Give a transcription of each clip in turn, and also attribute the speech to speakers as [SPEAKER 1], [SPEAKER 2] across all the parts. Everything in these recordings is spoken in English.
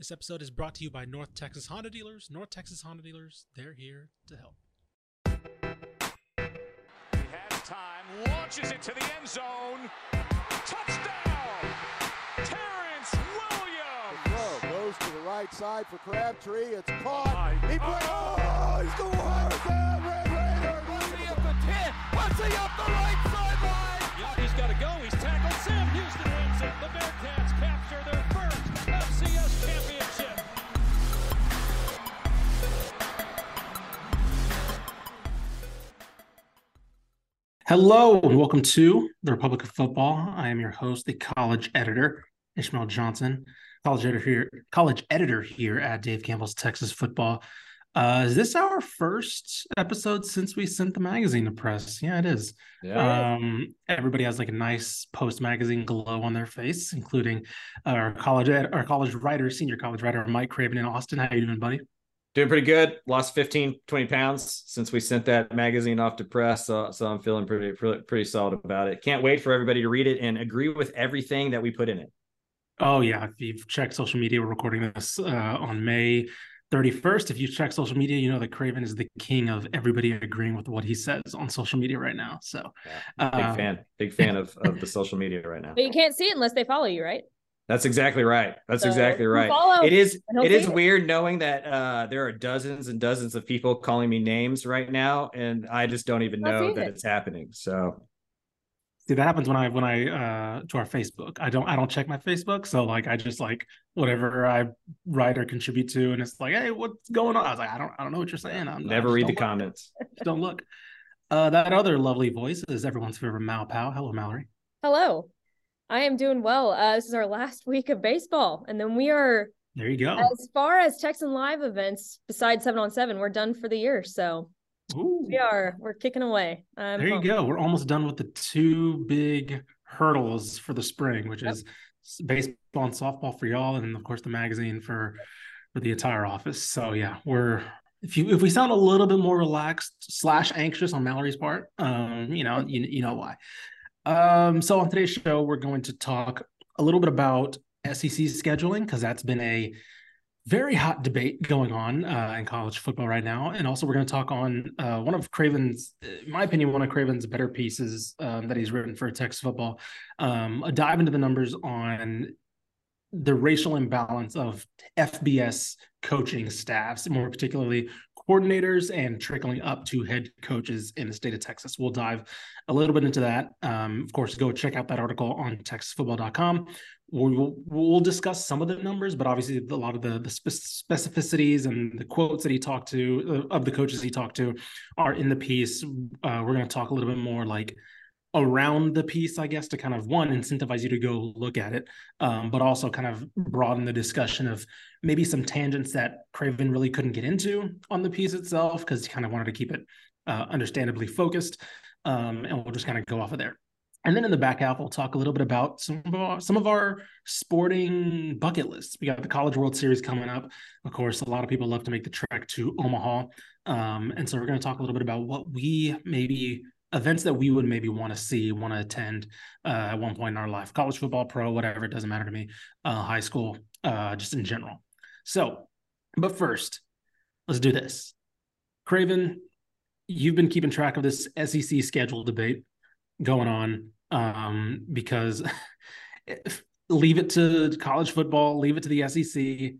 [SPEAKER 1] This episode is brought to you by North Texas Honda Dealers. North Texas Honda Dealers, they're here to help.
[SPEAKER 2] He has time, launches it to the end zone. Touchdown! Terrance Williams!
[SPEAKER 3] Throw goes to the right side for Crabtree. It's caught. He plays. Oh, he's going hard. Red Raiders.
[SPEAKER 4] What's he up the 10? What's he up the right sideline?
[SPEAKER 2] Yeah, he's got to go. He's tackled. Sam Houston wins it. The Bearcats capture their first FCS
[SPEAKER 1] Hello and welcome to the Republic of Football. I am your host, the college editor, Ishmael Johnson, college editor here, college editor here at Dave Campbell's Texas Football. Uh, is this our first episode since we sent the magazine to press? Yeah, it is.
[SPEAKER 5] Yeah.
[SPEAKER 1] Um, everybody has like a nice post magazine glow on their face, including our college ed- our college writer, senior college writer Mike Craven in Austin. How you doing, buddy?
[SPEAKER 5] Doing pretty good. Lost 15, 20 pounds since we sent that magazine off to press. So, so I'm feeling pretty, pretty, pretty solid about it. Can't wait for everybody to read it and agree with everything that we put in it.
[SPEAKER 1] Oh yeah, if you've checked social media, we're recording this uh, on May 31st. If you check social media, you know that Craven is the king of everybody agreeing with what he says on social media right now. So
[SPEAKER 5] Yeah, big
[SPEAKER 1] uh,
[SPEAKER 5] fan, big fan of, of the social media right now.
[SPEAKER 6] But you can't see it unless they follow you, right?
[SPEAKER 5] That's exactly right. That's
[SPEAKER 6] So,
[SPEAKER 5] exactly right.
[SPEAKER 6] follow,
[SPEAKER 5] it is it is
[SPEAKER 6] it.
[SPEAKER 5] weird knowing that uh, there are dozens and dozens of people calling me names right now, and I just don't even
[SPEAKER 6] Not
[SPEAKER 5] know that
[SPEAKER 6] it.
[SPEAKER 5] it's happening. So
[SPEAKER 1] See that happens when I when I uh to our Facebook. I don't I don't check my Facebook, so like I just like whatever I write or contribute to, and it's like, hey, what's going on? I was like, I don't I don't know what you're saying. I'm
[SPEAKER 5] never read the
[SPEAKER 1] look.
[SPEAKER 5] comments.
[SPEAKER 1] Just don't look. Uh, that other lovely voice is everyone's favorite Mal Pow. Hello, Mallory.
[SPEAKER 6] Hello. I am doing well. Uh, this is our last week of baseball. And then we are,
[SPEAKER 1] There you go.
[SPEAKER 6] as far as Texan Live events, besides seven on seven, we're done for the year. So
[SPEAKER 1] Ooh.
[SPEAKER 6] we are, we're kicking away. I'm
[SPEAKER 1] There you
[SPEAKER 6] pumped.
[SPEAKER 1] go. We're almost done with the two big hurdles for the spring, which
[SPEAKER 6] Yep.
[SPEAKER 1] is baseball and softball for y'all, and of course the magazine for for the entire office. So yeah, we're if you if we sound a little bit more relaxed slash anxious on Mallory's part, um, you know, you you know why. Um, so on today's show, we're going to talk a little bit about SEC scheduling because that's been a very hot debate going on uh, in college football right now, and also we're going to talk on uh, one of Craven's, in my opinion, one of Craven's better pieces um, that he's written for Texas football. Um, a dive into the numbers on the racial imbalance of FBS coaching staffs, more particularly coordinators and trickling up to head coaches in the state of Texas. We'll dive a little bit into that. Um, of course, go check out that article on texasfootball.com. We will we'll discuss some of the numbers, but obviously a lot of the, the specificities and the quotes that he talked to uh, of the coaches he talked to are in the piece. Uh, we're going to talk a little bit more like around the piece, I guess, to kind of one incentivize you to go look at it, um, but also kind of broaden the discussion of maybe some tangents that Craven really couldn't get into on the piece itself because he kind of wanted to keep it uh, understandably focused. Um, and we'll just kind of go off of there. And then in the back half, we'll talk a little bit about some of our, some of our sporting bucket lists. We got the College World Series coming up. Of course, a lot of people love to make the trek to Omaha. Um, and so we're going to talk a little bit about what we maybe events that we would maybe want to see, want to attend uh, at one point in our life. College football, pro, whatever, it doesn't matter to me. Uh, high school, uh, just in general. So, but first, let's do this. Craven, you've been keeping track of this SEC schedule debate going on um, because leave it to college football, leave it to the SEC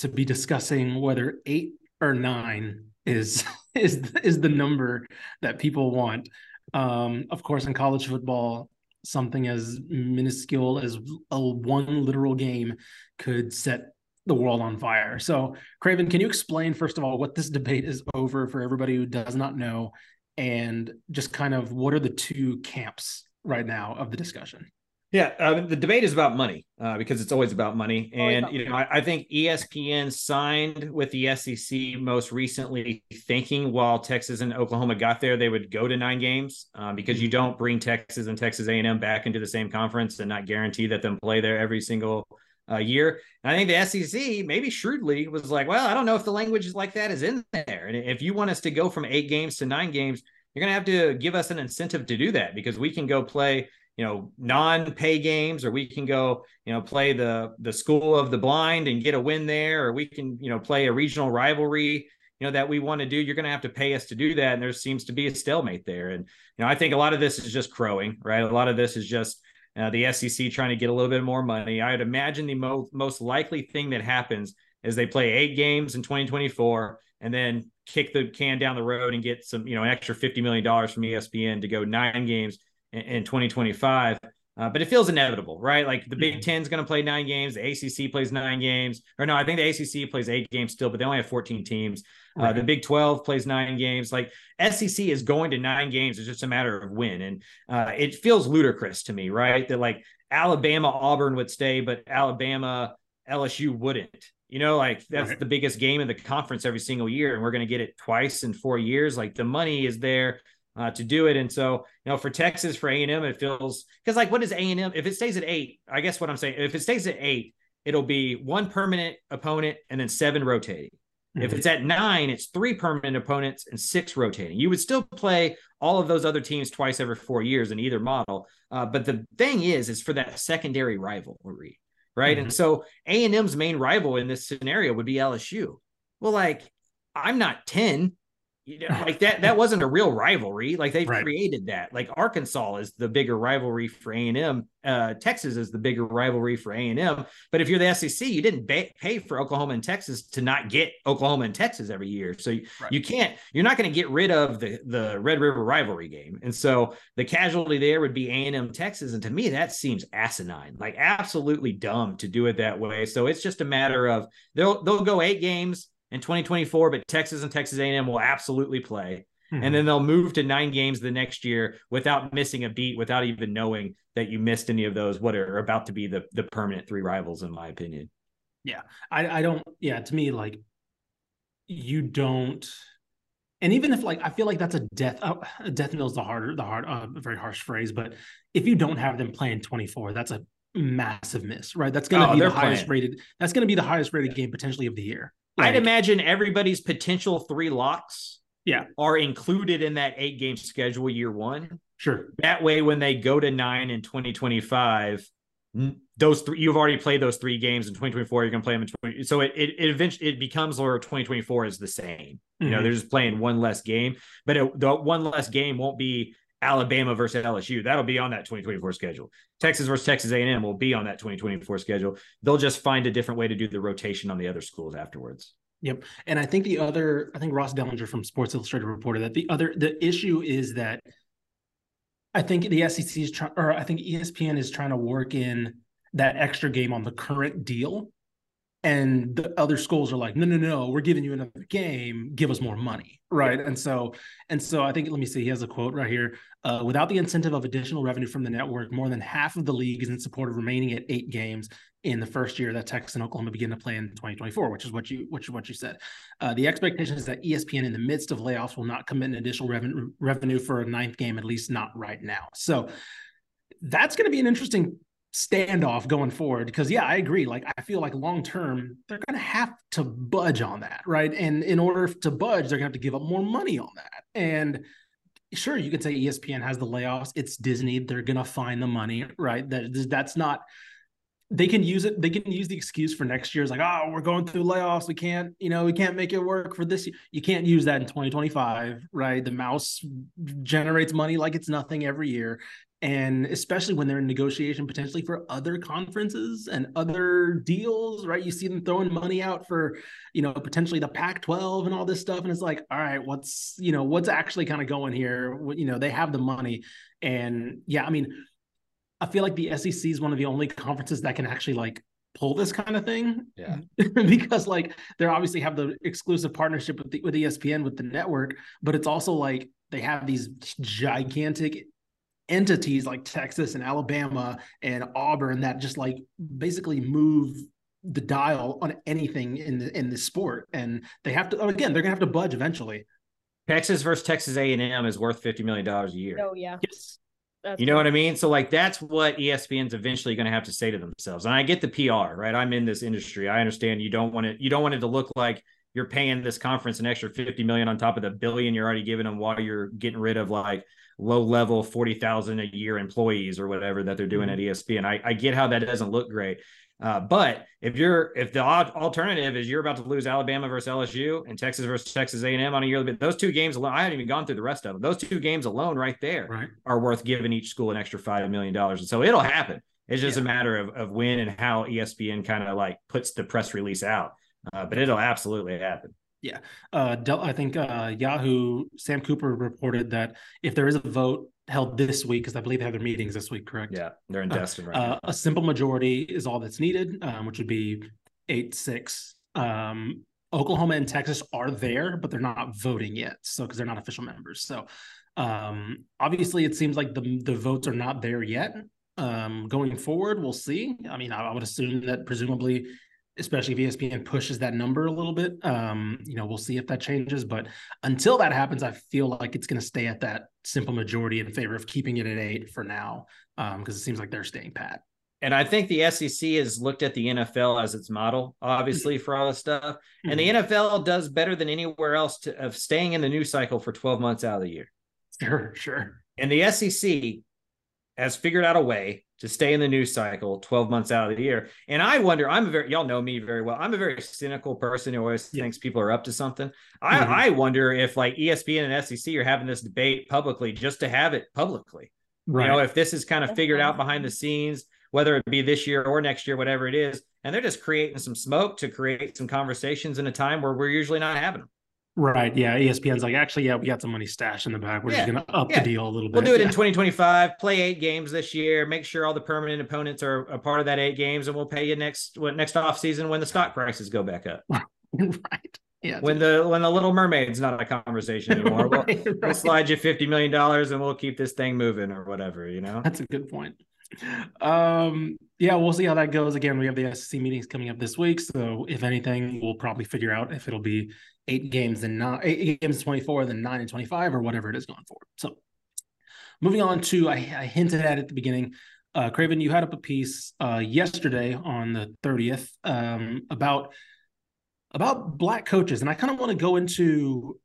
[SPEAKER 1] to be discussing whether eight or nine is is is the number that people want. Um, of course, in college football, something as minuscule as a one literal game could set the world on fire. So, Craven, can you explain first of all what this debate is over for everybody who does not know, and just kind of what are the two camps right now of the discussion?
[SPEAKER 5] Yeah, uh, the debate is about money uh, because it's always about money, and
[SPEAKER 6] about
[SPEAKER 5] you know I, I think ESPN signed with the SEC most recently, thinking while Texas and Oklahoma got there, they would go to nine games uh, because you don't bring Texas and Texas A and M back into the same conference and not guarantee that them play there every single uh, year. And I think the SEC maybe shrewdly was like, well, I don't know if the language is like that is in there, and if you want us to go from eight games to nine games, you're going to have to give us an incentive to do that because we can go play you know non-pay games or we can go you know play the the school of the blind and get a win there or we can you know play a regional rivalry you know that we want to do. You're going to have to pay us to do that and there seems to be a stalemate there. And you know i think a lot of this is just crowing right? A lot of this is just uh, the sec trying to get a little bit more money. I would imagine the mo- most likely thing that happens is they play eight games in 2024 and then kick the can down the road and get some you know an extra 50 million dollars from espn to go nine games in, in 2025. Uh, but it feels inevitable, right? Like the Big Ten is going to play nine games, the ACC plays nine games, or no, I think the ACC plays eight games still, but they only have 14 teams. Uh, right. The Big 12 plays nine games. Like SEC is going to nine games. It's just a matter of when. And uh, it feels ludicrous to me, right? That like Alabama, Auburn would stay, but Alabama, LSU wouldn't. You know, like that's right. the biggest game in the conference every single year, and we're going to get it twice in four years. Like the money is there uh, to do it. And so, you know, for Texas, for A and M, it feels because like what is A and M? If it stays at eight, I guess what I'm saying, if it stays at eight, it'll be one permanent opponent and then seven rotating. Mm-hmm. If it's at nine, it's three permanent opponents and six rotating. You would still play all of those other teams twice every four years in either model. Uh, but the thing is, is for that secondary rivalry, right? Mm-hmm. And so A and M's main rival in this scenario would be LSU. Well, like I'm not ten you know, like that that wasn't a real rivalry. Like they right. created that. Like arkansas is the bigger rivalry for a&m uh, texas is the bigger rivalry for a&m but if you're the sec you didn't ba- pay for oklahoma and texas to not get oklahoma and texas every year. So you, right. you can't you're not going to get rid of the the red river rivalry game. And so the casualty there would be a&m texas. And to me that seems asinine like absolutely dumb to do it that way. So it's just a matter of they'll they'll go eight games in 2024, but Texas and Texas A&M will absolutely play. Mm-hmm. And then they'll move to nine games the next year without missing a beat, without even knowing that you missed any of those what are about to be the the permanent three rivals, in my opinion.
[SPEAKER 1] Yeah, I, I don't. Yeah, to me, like you don't. And even if like I feel like that's a death, uh, death knell is the harder, the hard, uh, very harsh phrase. But if you don't have them playing 24, that's a massive miss, right? That's going to oh, be the highest playing. rated. That's going to be the highest rated game potentially of the year.
[SPEAKER 5] I'd imagine everybody's potential three locks
[SPEAKER 1] yeah
[SPEAKER 5] are included in that eight game schedule year one.
[SPEAKER 1] Sure.
[SPEAKER 5] That way, when they go to nine in 2025, those three you've already played those three games in 2024. You're gonna play them in 20. So it it, it eventually it becomes or 2024 is the same. Mm-hmm. You know, mm-hmm. they're just playing one less game, but it, the one less game won't be Alabama versus LSU. That'll be on that 2024 schedule. Texas versus Texas A&M will be on that 2024 schedule. They'll just find a different way to do the rotation on the other schools afterwards.
[SPEAKER 1] Yep. And I think the other, I think Ross Dellenger from Sports Illustrated reported that the other, the issue is that I think the SEC is trying, or I think ESPN is trying to work in that extra game on the current deal and the other schools are like no no no we're giving you another game. Give us more money. Right. And so and so i think let me see he has a quote right here uh, without the incentive of additional revenue from the network more than half of the league is in support of remaining at eight games in the first year that texas and oklahoma begin to play in 2024 which is what you which is what you said. Uh, the expectation is that espn in the midst of layoffs will not commit an additional revenue revenue for a ninth game at least not right now. So that's going to be an interesting standoff going forward because yeah i agree like i feel like long term they're going to have to budge on that right? And in order to budge they're going to have to give up more money on that. And sure you could say espn has the layoffs it's disney they're going to find the money right? That that's not they can use it they can use the excuse for next year is like oh we're going through layoffs we can't you know we can't make it work for this year. you can't use that in 2025 right? The mouse generates money like it's nothing every year and especially when they're in negotiation potentially for other conferences and other deals right? You see them throwing money out for you know potentially the pac 12 and all this stuff and it's like all right what's you know what's actually kind of going here? You know they have the money and yeah i mean i feel like the sec is one of the only conferences that can actually like pull this kind of thing
[SPEAKER 5] yeah.
[SPEAKER 1] because like they obviously have the exclusive partnership with the, with espn with the network but it's also like they have these gigantic entities like Texas and Alabama and Auburn that just like basically move the dial on anything in the in the sport and they have to oh, again they're gonna have to budge eventually
[SPEAKER 5] texas versus texas a&m is worth 50 million dollars a year
[SPEAKER 6] oh yeah
[SPEAKER 1] yes
[SPEAKER 5] that's you know what I mean? So like that's what ESPN's eventually going to have to say to themselves. And I get the PR, right? I'm in this industry. I understand you don't want it you don't want it to look like you're paying this conference an extra 50 million on top of the billion you're already giving them while you're getting rid of like low level 40,000 a year employees or whatever that they're doing mm-hmm. at ESPN. I, I get how that doesn't look great. Uh, but if you're if the alternative is you're about to lose Alabama versus LSU and Texas versus Texas A&M on a yearly those two games alone, I haven't even gone through the rest of them. Those two games alone, right there,
[SPEAKER 1] right.
[SPEAKER 5] are worth giving each school an extra five million dollars. And so it'll happen. It's just yeah. a matter of of when and how ESPN kind of like puts the press release out. Uh, but it'll absolutely happen.
[SPEAKER 1] Yeah. Uh, I think uh, Yahoo, Sam Cooper reported that if there is a vote held this week, because I believe they have their meetings this week, correct?
[SPEAKER 5] Yeah, they're in uh, Destin right
[SPEAKER 1] uh, A simple majority is all that's needed, um, which would be eight six. Um, Oklahoma and Texas are there, but they're not voting yet. So because they're not official members. So um, obviously, it seems like the the votes are not there yet. Um, going forward, we'll see. I mean, I, I would assume that presumably especially if ESPN pushes that number a little bit. Um, you know, we'll see if that changes. But until that happens, I feel like it's going to stay at that simple majority in favor of keeping it at eight for now, because um, it seems like they're staying pat.
[SPEAKER 5] And I think the SEC has looked at the NFL as its model, obviously, for all this stuff. And the mm-hmm. NFL does better than anywhere else to, of staying in the news cycle for 12 months out of the year.
[SPEAKER 1] Sure, sure.
[SPEAKER 5] And the SEC has figured out a way to stay in the news cycle 12 months out of the year. And I wonder, I'm a very, y'all know me very well. I'm a very cynical person who always yeah. thinks people are up to something. I, mm-hmm. I wonder if like ESPN and SEC are having this debate publicly just to have it publicly. Right. You know, if this is kind of figured out behind the scenes, whether it be this year or next year, whatever it is, and they're just creating some smoke to create some conversations in a time where we're usually not having them.
[SPEAKER 1] Right. Yeah. ESPN's like, actually, yeah, we got some money stashed in the back. We're yeah. just going to up yeah. the deal a little bit.
[SPEAKER 5] We'll do it
[SPEAKER 1] yeah.
[SPEAKER 5] in 2025, play eight games this year, make sure all the permanent opponents are a part of that eight games, and we'll pay you next next off season when the stock prices go back up.
[SPEAKER 1] right.
[SPEAKER 5] Yeah. When the when the Little Mermaid's not a conversation anymore, right, we'll, right. we'll slide you fifty million dollars and we'll keep this thing moving or whatever. You know.
[SPEAKER 1] That's a good point. Um, yeah, we'll see how that goes. Again, we have the SEC meetings coming up this week, so if anything, we'll probably figure out if it'll be eight games and not eight games 24, then nine and 25, or whatever it is going forward. So moving on to I, I hinted at at the beginning. Uh, Craven, you had up a piece uh, yesterday on the 30th um, about about black coaches, and I kind of want to go into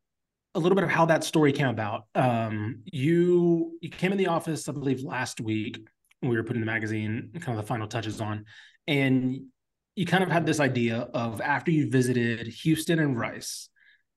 [SPEAKER 1] a little bit of how that story came about. Um, you you came in the office, I believe, last week we were putting the magazine kind of the final touches on, and you kind of had this idea of after you visited Houston and Rice,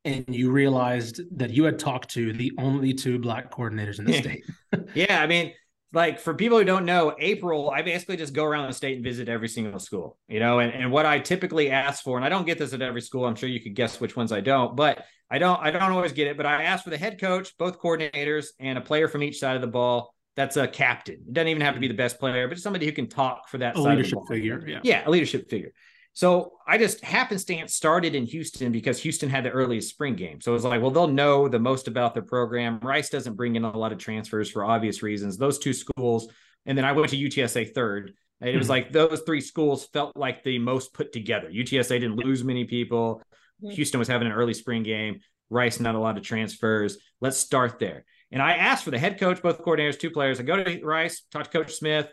[SPEAKER 1] and you realized that you had talked to the only two black coordinators in the state.
[SPEAKER 5] yeah, I mean, like for people who don't know, April, I basically just go around the state and visit every single school, you know, and, and what I typically ask for, and I don't get this at every school. I'm sure you could guess which ones I don't, but I don't, I don't always get it, but I ask for the head coach, both coordinators and a player from each side of the ball. That's a captain. It doesn't even have to be the best player, but somebody who can talk for that
[SPEAKER 1] a leadership figure. Yeah.
[SPEAKER 5] Yeah. A leadership figure. So I just happenstance started in Houston because Houston had the earliest spring game. So it was like, well, they'll know the most about their program. Rice doesn't bring in a lot of transfers for obvious reasons. Those two schools, and then I went to UTSA third. It was mm-hmm. like those three schools felt like the most put together. UTSA didn't lose many people. Mm-hmm. Houston was having an early spring game. Rice, not a lot of transfers. Let's start there. And I asked for the head coach, both coordinators, two players. I go to Rice, talk to Coach Smith,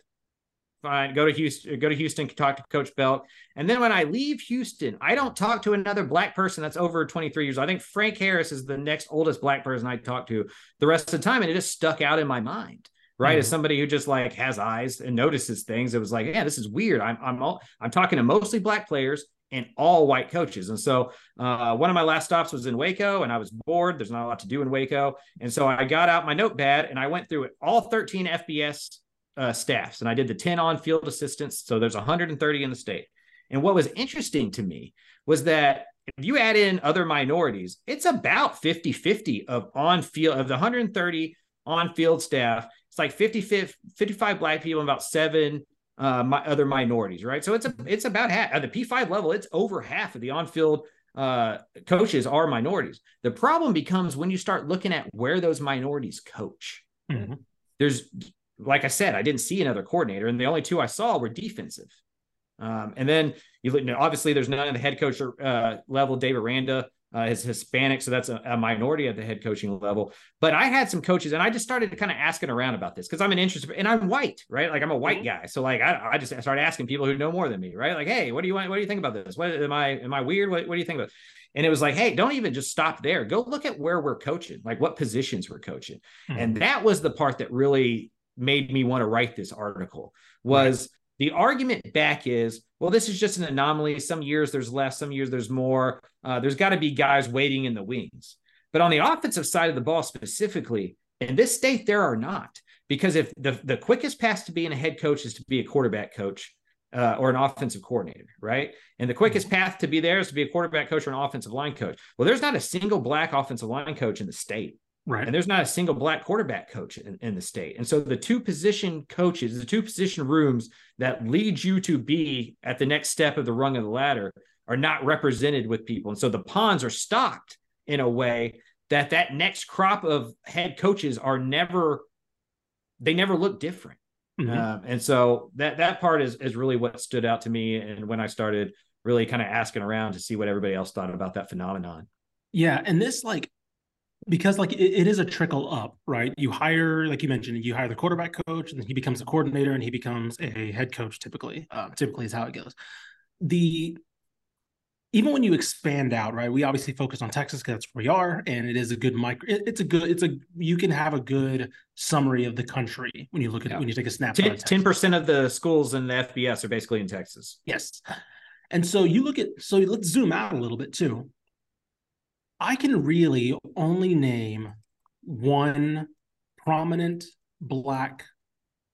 [SPEAKER 5] fine. Go to Houston, go to Houston, talk to Coach Belk. And then when I leave Houston, I don't talk to another black person that's over 23 years. I think Frank Harris is the next oldest black person I talk to the rest of the time. And it just stuck out in my mind. Right. Mm-hmm. As somebody who just like has eyes and notices things, it was like, yeah, this is weird. I'm I'm all I'm talking to mostly black players and all white coaches. And so uh, one of my last stops was in Waco and I was bored. There's not a lot to do in Waco. And so I got out my notepad and I went through it, all 13 FBS uh, staffs, and I did the 10 on field assistants. So there's 130 in the state. And what was interesting to me was that if you add in other minorities, it's about 50 50 of on field, of the 130 on field staff, it's like 50, 55 black people and about seven uh, my other minorities, right? So it's a, it's about half at the P5 level, it's over half of the on field uh, coaches are minorities. The problem becomes when you start looking at where those minorities coach. Mm-hmm. There's like I said, I didn't see another coordinator, and the only two I saw were defensive. Um, and then you look, obviously there's none of the head coach uh, level. Dave Aranda uh, is Hispanic, so that's a, a, minority at the head coaching level. But I had some coaches, and I just started kind of asking around about this because I'm an interest, and I'm white, right? Like I'm a white mm-hmm. guy, so like I, I, just started asking people who know more than me, right? Like, hey, what do you want? What do you think about this? What am I? Am I weird? What, what do you think about? And it was like, hey, don't even just stop there. Go look at where we're coaching, like what positions we're coaching. Mm-hmm. And that was the part that really made me want to write this article was right. The argument back is, well, this is just an anomaly. Some years there's less, some years there's more. Uh, there's got to be guys waiting in the wings. But on the offensive side of the ball specifically, in this state, there are not. Because if the, the quickest path to being a head coach is to be a quarterback coach, uh, or an offensive coordinator, right? And the quickest mm-hmm. path to be there is to be a quarterback coach or an offensive line coach. Well, there's not a single black offensive line coach in the state.
[SPEAKER 1] Right.
[SPEAKER 5] And there's not a single black quarterback coach in, in, the state. And so the two position coaches, the two position rooms that lead you to be at the next step of the rung of the ladder are not represented with people. And so the ponds are stocked in a way that that next crop of head coaches are never, they never look different. Mm-hmm. Um, and so that that part is is really what stood out to me, and when I started really kind of asking around to see what everybody else thought about that phenomenon.
[SPEAKER 1] Yeah, and this like because like it, it is a trickle up, right? You hire, like you mentioned, you hire the quarterback coach, and then he becomes a coordinator, and he becomes a head coach. Typically, um, typically is how it goes. The even when you expand out, right? We obviously focus on Texas because that's where we are, and it is a good micro. It, it's a good. It's a you can have a good summary of the country when you look at yeah. when you take a snapshot.
[SPEAKER 5] Ten percent of the schools in the FBS are basically in Texas.
[SPEAKER 1] Yes, and so you look at. So let's zoom out a little bit too. I can really only name one prominent black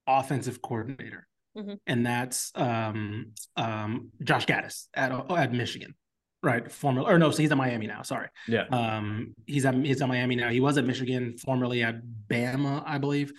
[SPEAKER 1] offensive coordinator. Mm-hmm. And that's um, um, Josh Gattis at at Michigan right? Formerly, or no, so he's at Miami now. Sorry.
[SPEAKER 5] Yeah.
[SPEAKER 1] Um, he's at he's at Miami now. He was at Michigan, formerly at Bama, I believe.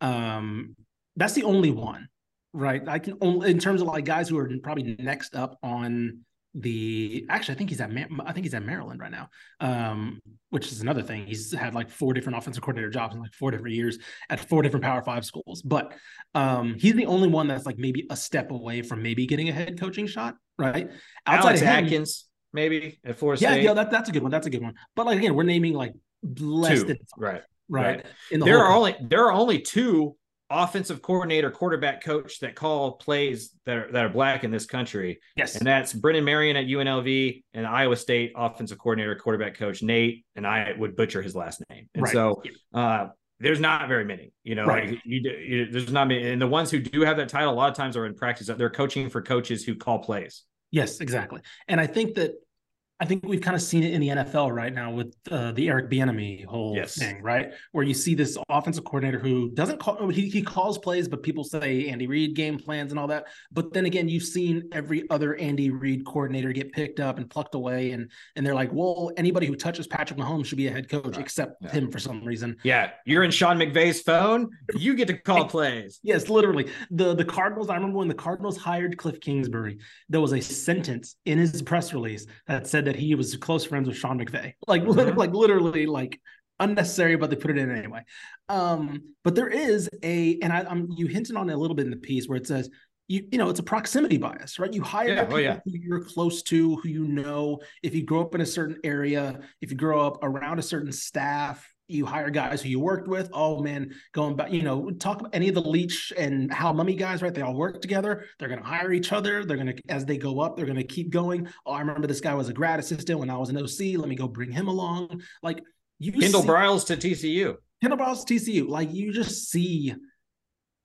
[SPEAKER 1] Um, that's the only one, right? I can only in terms of like guys who are probably next up on the actually I think he's at I think he's at Maryland right now. Um, which is another thing. He's had like four different offensive coordinator jobs in like four different years at four different Power Five schools. But um, he's the only one that's like maybe a step away from maybe getting a head coaching shot, right?
[SPEAKER 5] Outside Alex of him, Atkins maybe at Florida
[SPEAKER 1] yeah,
[SPEAKER 5] State.
[SPEAKER 1] Yeah, that, that's a good one. That's a good one. But like again, we're naming like less
[SPEAKER 5] two.
[SPEAKER 1] than
[SPEAKER 5] right,
[SPEAKER 1] right.
[SPEAKER 5] right. The there are only there are only two offensive coordinator, quarterback coach that call plays that are that are black in this country.
[SPEAKER 1] Yes,
[SPEAKER 5] and that's Brennan Marion at UNLV and Iowa State offensive coordinator, quarterback coach Nate, and I would butcher his last name. And right. so. uh there's not very many, you know. Right. Like you, you, there's not many, and the ones who do have that title, a lot of times are in practice. They're coaching for coaches who call plays.
[SPEAKER 1] Yes, exactly. And I think that I think we've kind of seen it in the NFL right now with uh, the Eric Bieniemy whole yes. thing, right? Where you see this offensive coordinator who doesn't call he, he calls plays, but people say Andy Reid game plans and all that. But then again, you've seen every other Andy Reid coordinator get picked up and plucked away, and and they're like, well, anybody who touches Patrick Mahomes should be a head coach, right. except yeah. him for some reason.
[SPEAKER 5] Yeah, you're in Sean McVay's phone, you get to call plays.
[SPEAKER 1] Yes, literally. The the Cardinals. I remember when the Cardinals hired Cliff Kingsbury, there was a sentence in his press release that said that he was close friends with Sean McVay. Like, mm-hmm. like literally, like unnecessary, but they put it in anyway. Um, but there is a, and I, am you hinted on it a little bit in the piece where it says you you know it's a proximity bias, right? You hire yeah, oh, people oh, yeah. who you're close to, who you know. If you grow up in a certain area, if you grow up around a certain staff, you hire guys who you worked with. Oh man, going back, you know, talk about any of the Leach and Hal Mumme guys, right? They all work together. They're going to hire each other. They're going to, as they go up, they're going to keep going. Oh, I remember this guy was a grad assistant when I was an OC. Let me go bring him along. Like
[SPEAKER 5] you, Kendal see, Briles to TCU.
[SPEAKER 1] Kendal Briles to TCU. Like you just see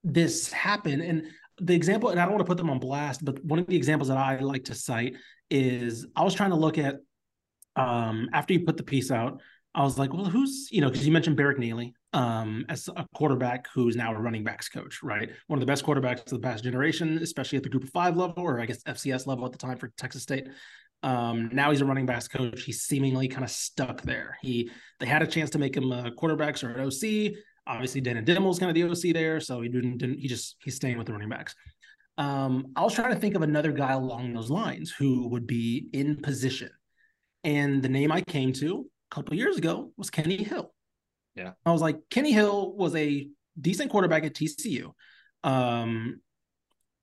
[SPEAKER 1] this happen, and the example, and I don't want to put them on blast, but one of the examples that I like to cite is I was trying to look at um after you put the piece out I was like, well, who's, you know, because you mentioned Barrick Nealy um, as a quarterback who's now a running backs coach, right? One of the best quarterbacks of the past generation, especially at the group of five level, or I guess FCS level at the time for Texas State. Um, now he's a running backs coach. He's seemingly kind of stuck there. He they had a chance to make him a quarterbacks or an OC. Obviously, Dana Dimel's kind of the OC there, so he didn't, didn't he just he's staying with the running backs. Um, I was trying to think of another guy along those lines who would be in position. And the name I came to couple years ago was Kenny Hill.
[SPEAKER 5] Yeah.
[SPEAKER 1] I was like, Kenny Hill was a decent quarterback at TCU. Um,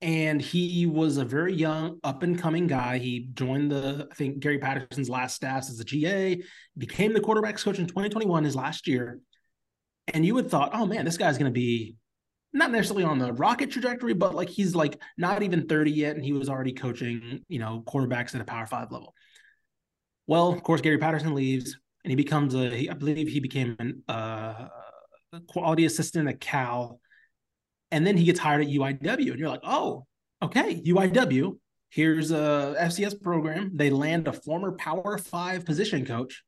[SPEAKER 1] and he was a very young, up and coming guy. He joined the, I think, Gary Patterson's last staff as a GA, became the quarterbacks coach in 2021, his last year. And you would thought, oh man, this guy's going to be not necessarily on the rocket trajectory, but like he's like not even 30 yet, and he was already coaching, you know, quarterbacks at a power five level. Well, of course, Gary Patterson leaves and he becomes a, I believe he became an, uh, a quality assistant at Cal. And then he gets hired at UIW. And you're like, oh, okay, UIW. Here's a FCS program. They land a former Power Five position coach,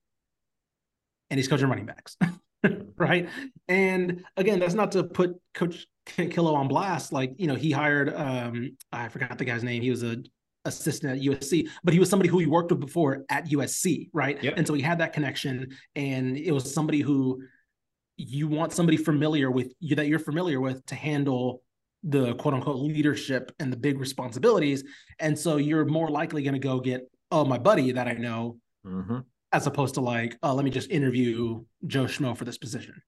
[SPEAKER 1] and he's coaching running backs. right. And again, that's not to put Coach Killough on blast. Like, you know, he hired um, I forgot the guy's name. He was a assistant at USC, but he was somebody who he worked with before at USC, right?
[SPEAKER 5] Yep.
[SPEAKER 1] And so he had that connection, and it was somebody who you want somebody familiar with you that you're familiar with to handle the quote unquote leadership and the big responsibilities. And so you're more likely going to go get, oh, my buddy that I know,
[SPEAKER 5] Mm-hmm.
[SPEAKER 1] as opposed to like, oh, let me just interview Joe Schmo for this position.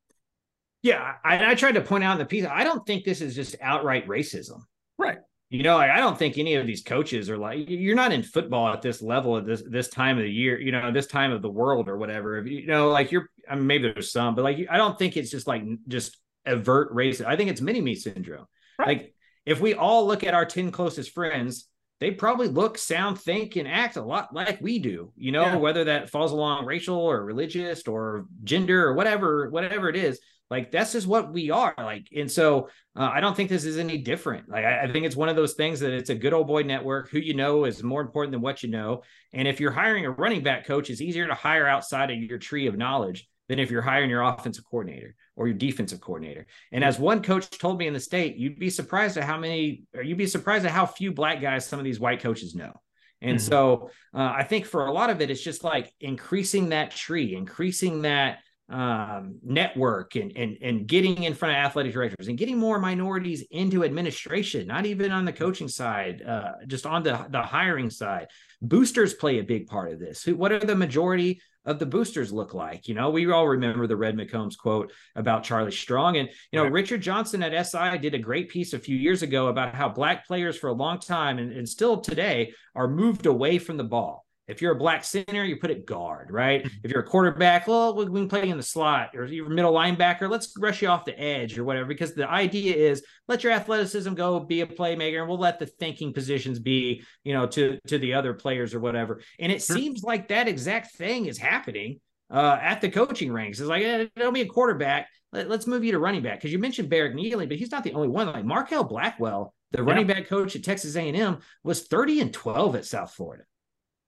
[SPEAKER 5] Yeah, I, I tried to point out in the piece. I don't think this is just outright racism.
[SPEAKER 1] Right.
[SPEAKER 5] You know, like, I don't think any of these coaches are like you're not in football at this level at this this time of the year. You know, this time of the world or whatever. If You know, like you're. I mean, maybe there's some, but like I don't think it's just like just avert racism. I think it's mini me syndrome.
[SPEAKER 1] Right.
[SPEAKER 5] Like if we all look at our ten closest friends, they probably look, sound, think, and act a lot like we do. You know,
[SPEAKER 1] Yeah.
[SPEAKER 5] whether that falls along racial or religious or gender or whatever, whatever it is. Like that's just what we are. Like, and so uh, I don't think this is any different. Like, I, I think it's one of those things that it's a good old boy network. Who you know is more important than what you know. And if you're hiring a running back coach, it's easier to hire outside of your tree of knowledge than if you're hiring your offensive coordinator or your defensive coordinator. And as one coach told me in the state, you'd be surprised at how many, or you'd be surprised at how few black guys some of these white coaches know. And
[SPEAKER 1] Mhm.
[SPEAKER 5] so uh, I think for a lot of it, it's just like increasing that tree, increasing that um, network and, and, and getting in front of athletic directors and getting more minorities into administration, not even on the coaching side, uh, just on the, the hiring side. Boosters play a big part of this. Who, what are the majority of the boosters look like? You know, we all remember the Red McCombs quote about Charlie Strong. And, you know. Richard Johnson at SI did a great piece a few years ago about how black players for a long time and, and still today are moved away from the ball. If you're a black center, you put it guard, right? If you're a quarterback, well, we can play in the slot, or you're a middle linebacker, let's rush you off the edge or whatever. Because the idea is let your athleticism go, be a playmaker, and we'll let the thinking positions be, you know, to to the other players or whatever. And it seems like that exact thing is happening uh, at the coaching ranks. It's like, eh, don't be a quarterback. Let, us move you to running back because you mentioned Barrick Nealy, but he's not the only one. Like Marquel Blackwell, the running back coach at Texas A&M, was 30 and 12 at South Florida.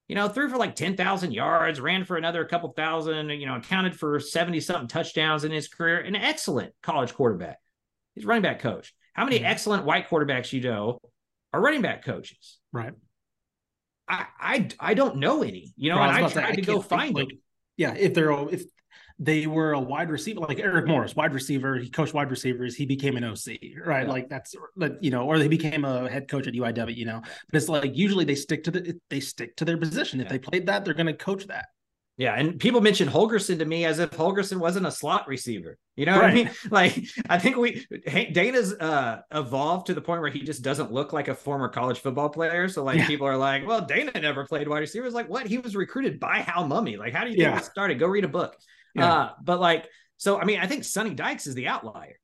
[SPEAKER 5] You know, threw for like 10,000 yards, ran for another couple thousand, you know, accounted for 70 something touchdowns in his career. An excellent college quarterback. He's running back coach. How many
[SPEAKER 1] Mhm.
[SPEAKER 5] excellent white quarterbacks you know are running back coaches?
[SPEAKER 1] Right.
[SPEAKER 5] I I, I don't know any, you know, and I
[SPEAKER 1] was
[SPEAKER 5] tried to,
[SPEAKER 1] I
[SPEAKER 5] go find
[SPEAKER 1] like,
[SPEAKER 5] them.
[SPEAKER 1] Yeah, if they're all if they were a wide receiver, like Eric Morris, wide receiver, he coached wide receivers, he became an OC, right?
[SPEAKER 5] Yeah.
[SPEAKER 1] Like that's like you know, or they became a head coach at UIW, you know. But it's like usually they stick to the they stick to their position. If
[SPEAKER 5] Yeah.
[SPEAKER 1] they played that, they're going to coach that.
[SPEAKER 5] Yeah, and people mentioned Holgorsen to me as if Holgorsen wasn't a slot receiver. You know what I mean? Like I think we hey, Dana's uh evolved to the point where he just doesn't look like a former college football player. So like
[SPEAKER 1] Yeah.
[SPEAKER 5] people are like, well, Dana never played wide receiver. It's like what? He was recruited by Hal Mumme. Like, how do you think
[SPEAKER 1] Yeah.
[SPEAKER 5] started? Go read a book.
[SPEAKER 1] Yeah.
[SPEAKER 5] Uh, but like, so I mean, I think Sonny Dykes is the outlier.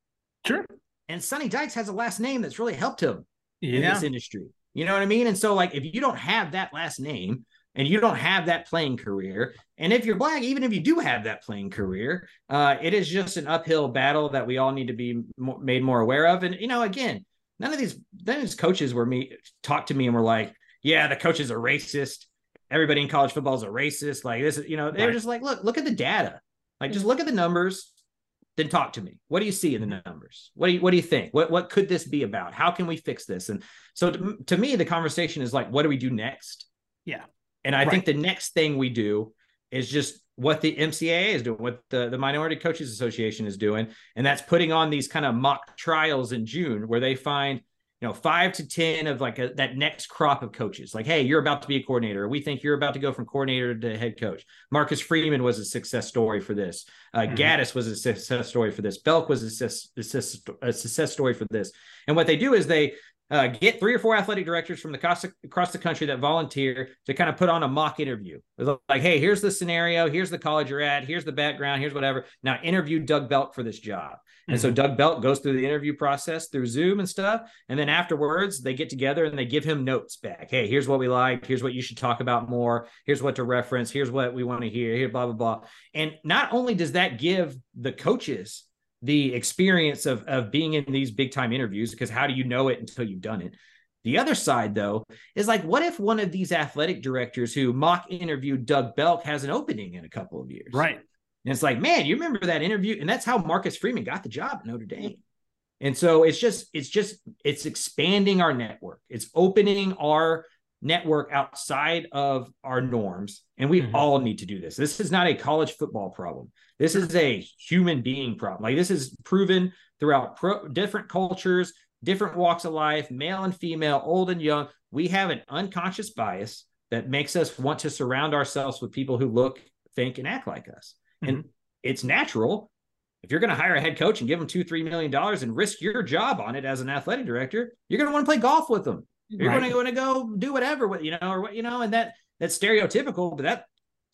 [SPEAKER 1] Sure.
[SPEAKER 5] And Sonny Dykes has a last name that's really helped him in this industry. You know what I mean? And so, like, if you don't have that last name and you don't have that playing career, and if you're black, even if you do have that playing career, uh, it is just an uphill battle that we all need to be mo- made more aware of. And you know, again, none of these none of these coaches were me talked to me and were like, "Yeah, the coaches are racist. Everybody in college football is a racist." Like this, is you know, they were
[SPEAKER 1] Right.
[SPEAKER 5] just like, "Look, look at the data. Like, just mm. look at the numbers." Then talk to me. What do you see in the numbers? What do you what do you think? What what could this be about? How can we fix this? And so to, to me, the conversation is like, what do we do next?
[SPEAKER 1] Yeah.
[SPEAKER 5] And I
[SPEAKER 1] Right.
[SPEAKER 5] think the next thing we do is just what the MCAA is doing, what the, the Minority Coaches Association is doing. And that's putting on these kind of mock trials in June where they find, you know, five to 10 of like a, that next crop of coaches. Like, hey, you're about to be a coordinator. We think you're about to go from coordinator to head coach. Marcus Freeman was a success story for this. Uh,
[SPEAKER 1] Mhm.
[SPEAKER 5] Gattis was a success story for this. Belk was a a success, a success story for this. And what they do is they uh, get three or four athletic directors from the across, across the country that volunteer to kind of put on a mock interview. Like, hey, here's the scenario, here's the college you're at, here's the background, here's whatever. Now interview Doug Belk for this job. And mm-hmm. so Doug Belk goes through the interview process through Zoom and stuff. And then afterwards, they get together and they give him notes back. Hey, here's what we like. Here's what you should talk about more. Here's what to reference. Here's what we want to hear. Here, blah, blah, blah. And not only does that give the coaches the experience of of being in these big time interviews because how do you know it until you've done it? The other side though is like what if one of these athletic directors who mock interviewed doug belk has an opening in a couple of years?
[SPEAKER 1] Right.
[SPEAKER 5] And it's like man you remember that interview? And that's how marcus freeman got the job at notre dame. And so it's just it's just it's expanding our network. It's opening our network outside of our norms and we mm-hmm. all need to do this. This is not a college football problem. This is a human being problem. Like this is proven throughout pro- different cultures different walks of life male and female old and young. We have an unconscious bias that makes us want to surround ourselves with people who look think and act like us. Mm-hmm. and it's natural. If you're going to hire a head coach and give them two three million dollars and risk your job on it as an athletic director you're going to want to play golf with them you're right. going to go do whatever with you know, or what you know, and that that's stereotypical, but that's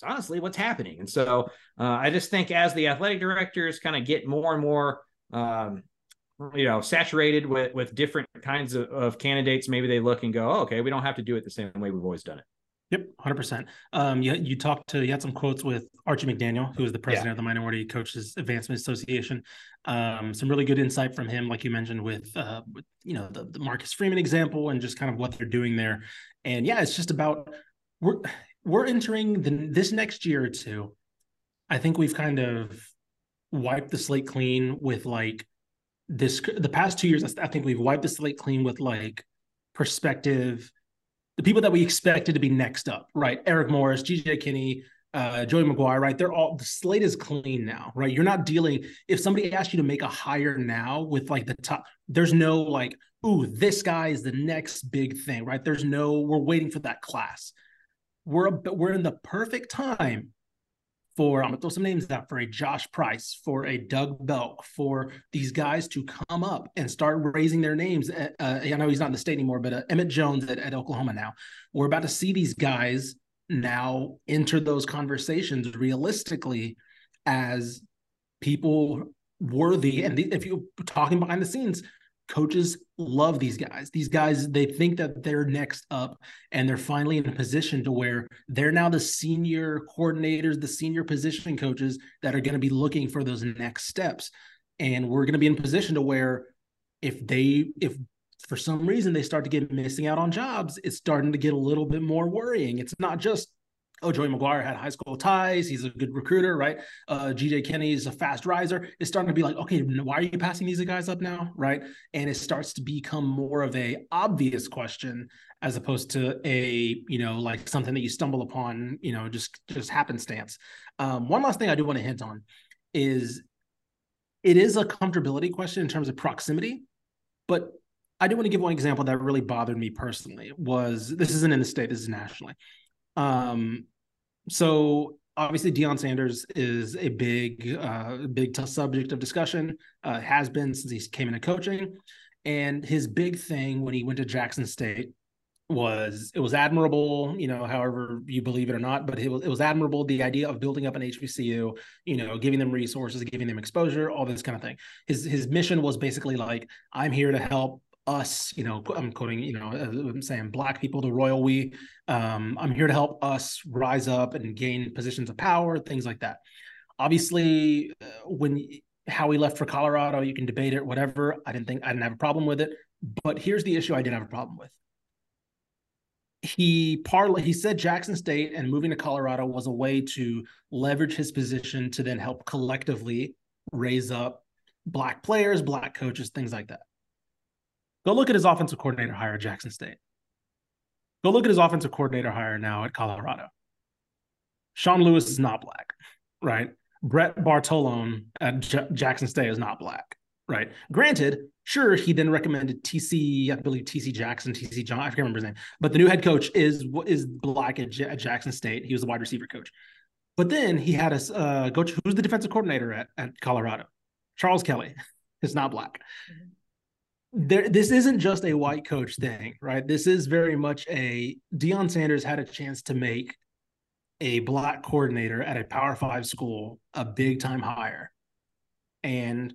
[SPEAKER 5] honestly what's happening. And so uh, I just think as the athletic directors kind of get more and more, um, you know, saturated with with different kinds of, of candidates, maybe they look and go, oh, okay, we don't have to do it the same way we've always done it.
[SPEAKER 1] Yep, hundred percent. Um, you you talked to you had some quotes with Archie McDaniel, who is the president yeah. of the Minority Coaches Advancement Association. Um, some really good insight from him, like you mentioned, with, uh, with you know the, the Marcus Freeman example and just kind of what they're doing there. And yeah, it's just about we're we're entering the, this next year or two. I think we've kind of wiped the slate clean with like this. The past two years, I think we've wiped the slate clean with like perspective the people that we expected to be next up, right? Eric Morris, GJ Kinne, uh, Joey McGuire, right? They're all the slate is clean now, right? You're not dealing. If somebody asks you to make a hire now with like the top, there's no like, ooh, this guy is the next big thing, right? There's no, we're waiting for that class. We're we're in the perfect time for I'm gonna throw some names out for a Josh Price, for a Doug Belk, for these guys to come up and start raising their names. Uh, I know he's not in the state anymore, but uh, Emmett Jones at, at Oklahoma now. We're about to see these guys now enter those conversations realistically as people worthy. And the, if you're talking behind the scenes, coaches love these guys. These guys, they think that they're next up and they're finally in a position to where they're now the senior coordinators, the senior position coaches that are going to be looking for those next steps. And we're going to be in a position to where if they, if for some reason they start to get missing out on jobs, it's starting to get a little bit more worrying. It's not just oh, Joey McGuire had high school ties. He's a good recruiter, right? Uh, GJ Kinne is a fast riser. It's starting to be like, okay, why are you passing these guys up now, right? And it starts to become more of a obvious question as opposed to a, you know, like something that you stumble upon, you know, just just happenstance. Um, one last thing I do want to hint on is it is a comfortability question in terms of proximity, but I do want to give one example that really bothered me personally. Was this isn't in the state, this is nationally. Um, so obviously Deion Sanders is a big, uh, big t- subject of discussion. Uh, has been since he came into coaching, and his big thing when he went to Jackson State was it was admirable, you know, however you believe it or not, but it was it was admirable the idea of building up an HBCU, you know, giving them resources, giving them exposure, all this kind of thing. His his mission was basically like I'm here to help us, you know, I'm quoting, you know, uh, I'm saying black people, the royal we. Um, I'm here to help us rise up and gain positions of power, things like that. Obviously, uh, when how he left for Colorado, you can debate it, whatever. I didn't think I didn't have a problem with it, but here's the issue I did have a problem with. He parlay he said Jackson State and moving to Colorado was a way to leverage his position to then help collectively raise up black players, black coaches, things like that. Go look at his offensive coordinator hire at Jackson State. Go look at his offensive coordinator hire now at Colorado. Sean Lewis is not black, right? Brett Bartolone at J- Jackson State is not black, right? Granted, sure, he then recommended TC, I believe TC Jackson, TC John, I can't remember his name, but the new head coach is is black at, J- at Jackson State. He was the wide receiver coach. But then he had a uh, coach who's the defensive coordinator at, at Colorado? Charles Kelly is not black. There this isn't just a white coach thing, right? This is very much a Deion Sanders had a chance to make a black coordinator at a Power Five school a big time hire, and